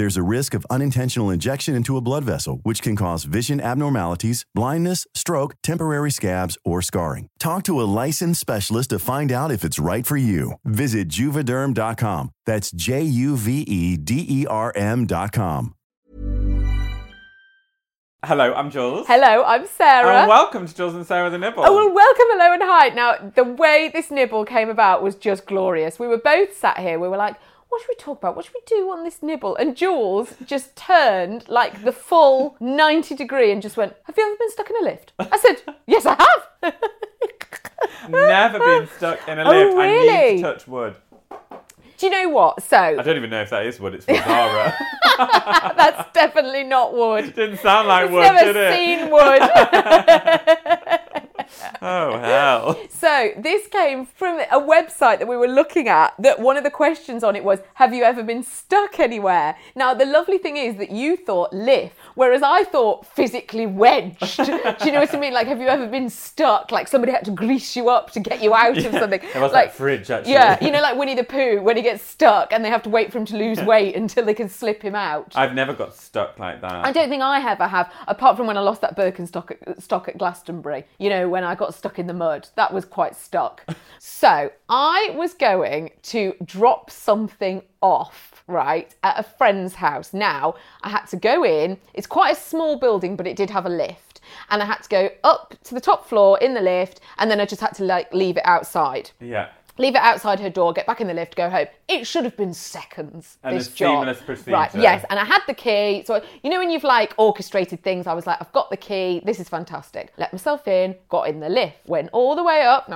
There's a risk of unintentional injection into a blood vessel, which can cause vision abnormalities, blindness, stroke, temporary scabs, or scarring. Talk to a licensed specialist to find out if it's right for you. Visit juvederm.com. That's J U V E D E R M.com. Hello, I'm Jules. Hello, I'm Sarah. And welcome to Jules and Sarah the Nibble. Oh, well, welcome, hello, and hi. Now, the way this nibble came about was just glorious. We were both sat here, we were like, what should we talk about? What should we do on this nibble? And Jules just turned like the full 90 degree and just went, Have you ever been stuck in a lift? I said, Yes, I have. Never been stuck in a Oh, lift. I need really? to touch wood. Do you know what? So, I don't even know if that is wood. It's from Zara. that's definitely not wood. It Didn't sound like I've wood, never did it? seen wood. Oh hell! So this came from a website that we were looking at. That one of the questions on it was, "Have you ever been stuck anywhere?" Now the lovely thing is that you thought lift, whereas I thought physically wedged. Do you know what I mean? Like, have you ever been stuck? Like somebody had to grease you up to get you out of something. It was like fridge, actually. Yeah, you know, like Winnie the Pooh when he gets stuck and they have to wait for him to lose weight until they can slip him out. I've never got stuck like that. I don't think I ever have, apart from when I lost that Birkenstock at, stock at Glastonbury. You know, when I got stuck in the mud. That was quite stuck. so I was going to drop something off, right, at a friend's house. Now, I had to go in. It's quite a small building, but it did have a lift. And I had to go up to the top floor in the lift, and then I just had to like leave it outside. Yeah. Leave it outside her door, get back in the lift, go home. It should have been seconds. And this a job. seamless procedure. Right, yes. And I had the key. So, you know, when you've like orchestrated things, I was like, I've got the key. This is fantastic. Let myself in, got in the lift, went all the way up,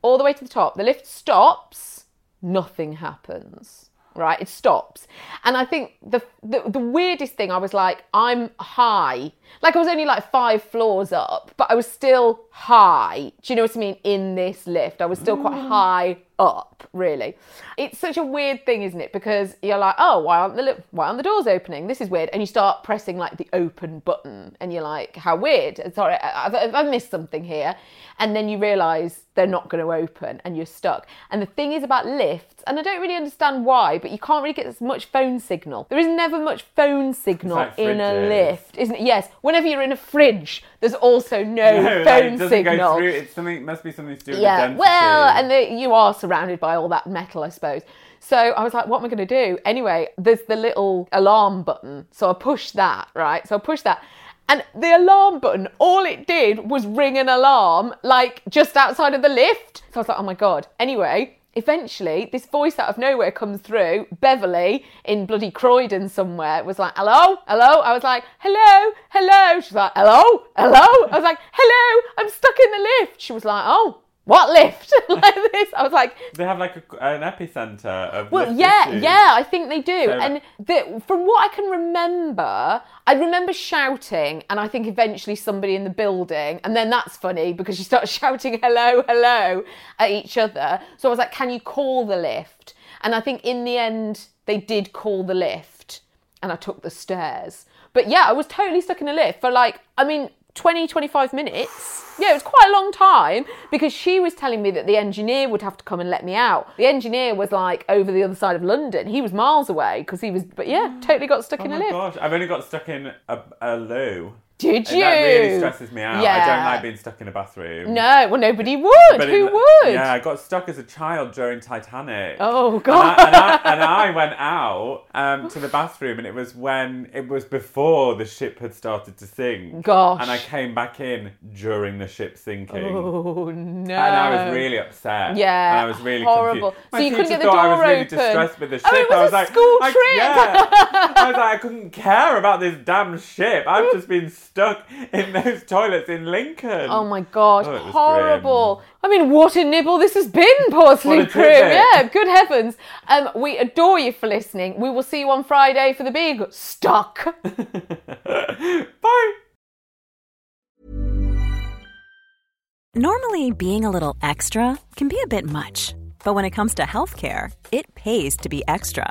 all the way to the top. The lift stops, nothing happens. Right, it stops. And I think the, the the weirdest thing, I was like, I'm high. Like I was only like five floors up, but I was still high. Do you know what I mean? In this lift, I was still quite mm. high up, really. It's such a weird thing, isn't it? Because you're like, oh, why aren't the li- why aren't the doors opening? This is weird. And you start pressing like the open button, and you're like, how weird. Sorry, I- I've, I've missed something here. And then you realise they're not going to open, and you're stuck. And the thing is about lifts, and I don't really understand why, but you can't really get as much phone signal. There is never much phone signal like in a lift, isn't it? Yes. Whenever you're in a fridge, there's also no, No, like, phone it signal. go. It's something. Must be something to do with Yeah, identity. well, and the, you are surrounded by all that metal, I suppose. So I was like, what am I going to do? Anyway, there's the little alarm button. So I pushed that, right? So I pushed that. And the alarm button, all it did was ring an alarm, like just outside of the lift. So I was like, oh my God. Anyway, eventually, this voice out of nowhere comes through. Beverly in bloody Croydon somewhere was like, hello, hello. I was like, hello, hello. She's like, hello, hello. I was like, hello, I'm stuck in the lift. She was like, oh, what lift? like this. I was like, They have like a, an epicenter of. well, yeah, issues. yeah, I think they do. So- and the, from what I can remember, I remember shouting, and I think eventually somebody in the building, and then that's funny because you start shouting hello, hello at each other. So I was like, can you call the lift? And I think in the end, they did call the lift, and I took the stairs. But yeah, I was totally stuck in a lift for like, I mean, 20, 25 minutes. Yeah, it was quite a long time because she was telling me that the engineer would have to come and let me out. The engineer was like over the other side of London. He was miles away because he was, but yeah, totally got stuck Oh in a my lift. gosh, I've only got stuck in a, a loo. Did And you? that really stresses me out. I don't like being stuck in a bathroom. No, well, nobody would. But Who it- would? Yeah, I got stuck as a child during Titanic. Oh, And God. I, and, I, and I went out um, to the bathroom, and it was when it was before the ship had started to sink. Gosh. And I came back in during the ship sinking. Oh no! And I was really upset. Yeah, And I was really horrible. confused. So you couldn't get the thought I was door really open? distressed with the ship. Oh, it was I was a like, school I, trip. Yeah. I was like, I couldn't care about this damn ship. I've just been stuck in those toilets in Lincoln. Oh my god, Oh, it was horrible. I mean, what a nibble this has been, Porcelain What Crew. Yeah, good heavens. Um, we adore you for listening. We will see you on Friday for the big stuck. Bye. Normally, being a little extra can be a bit much, but when it comes to healthcare, it pays to be extra.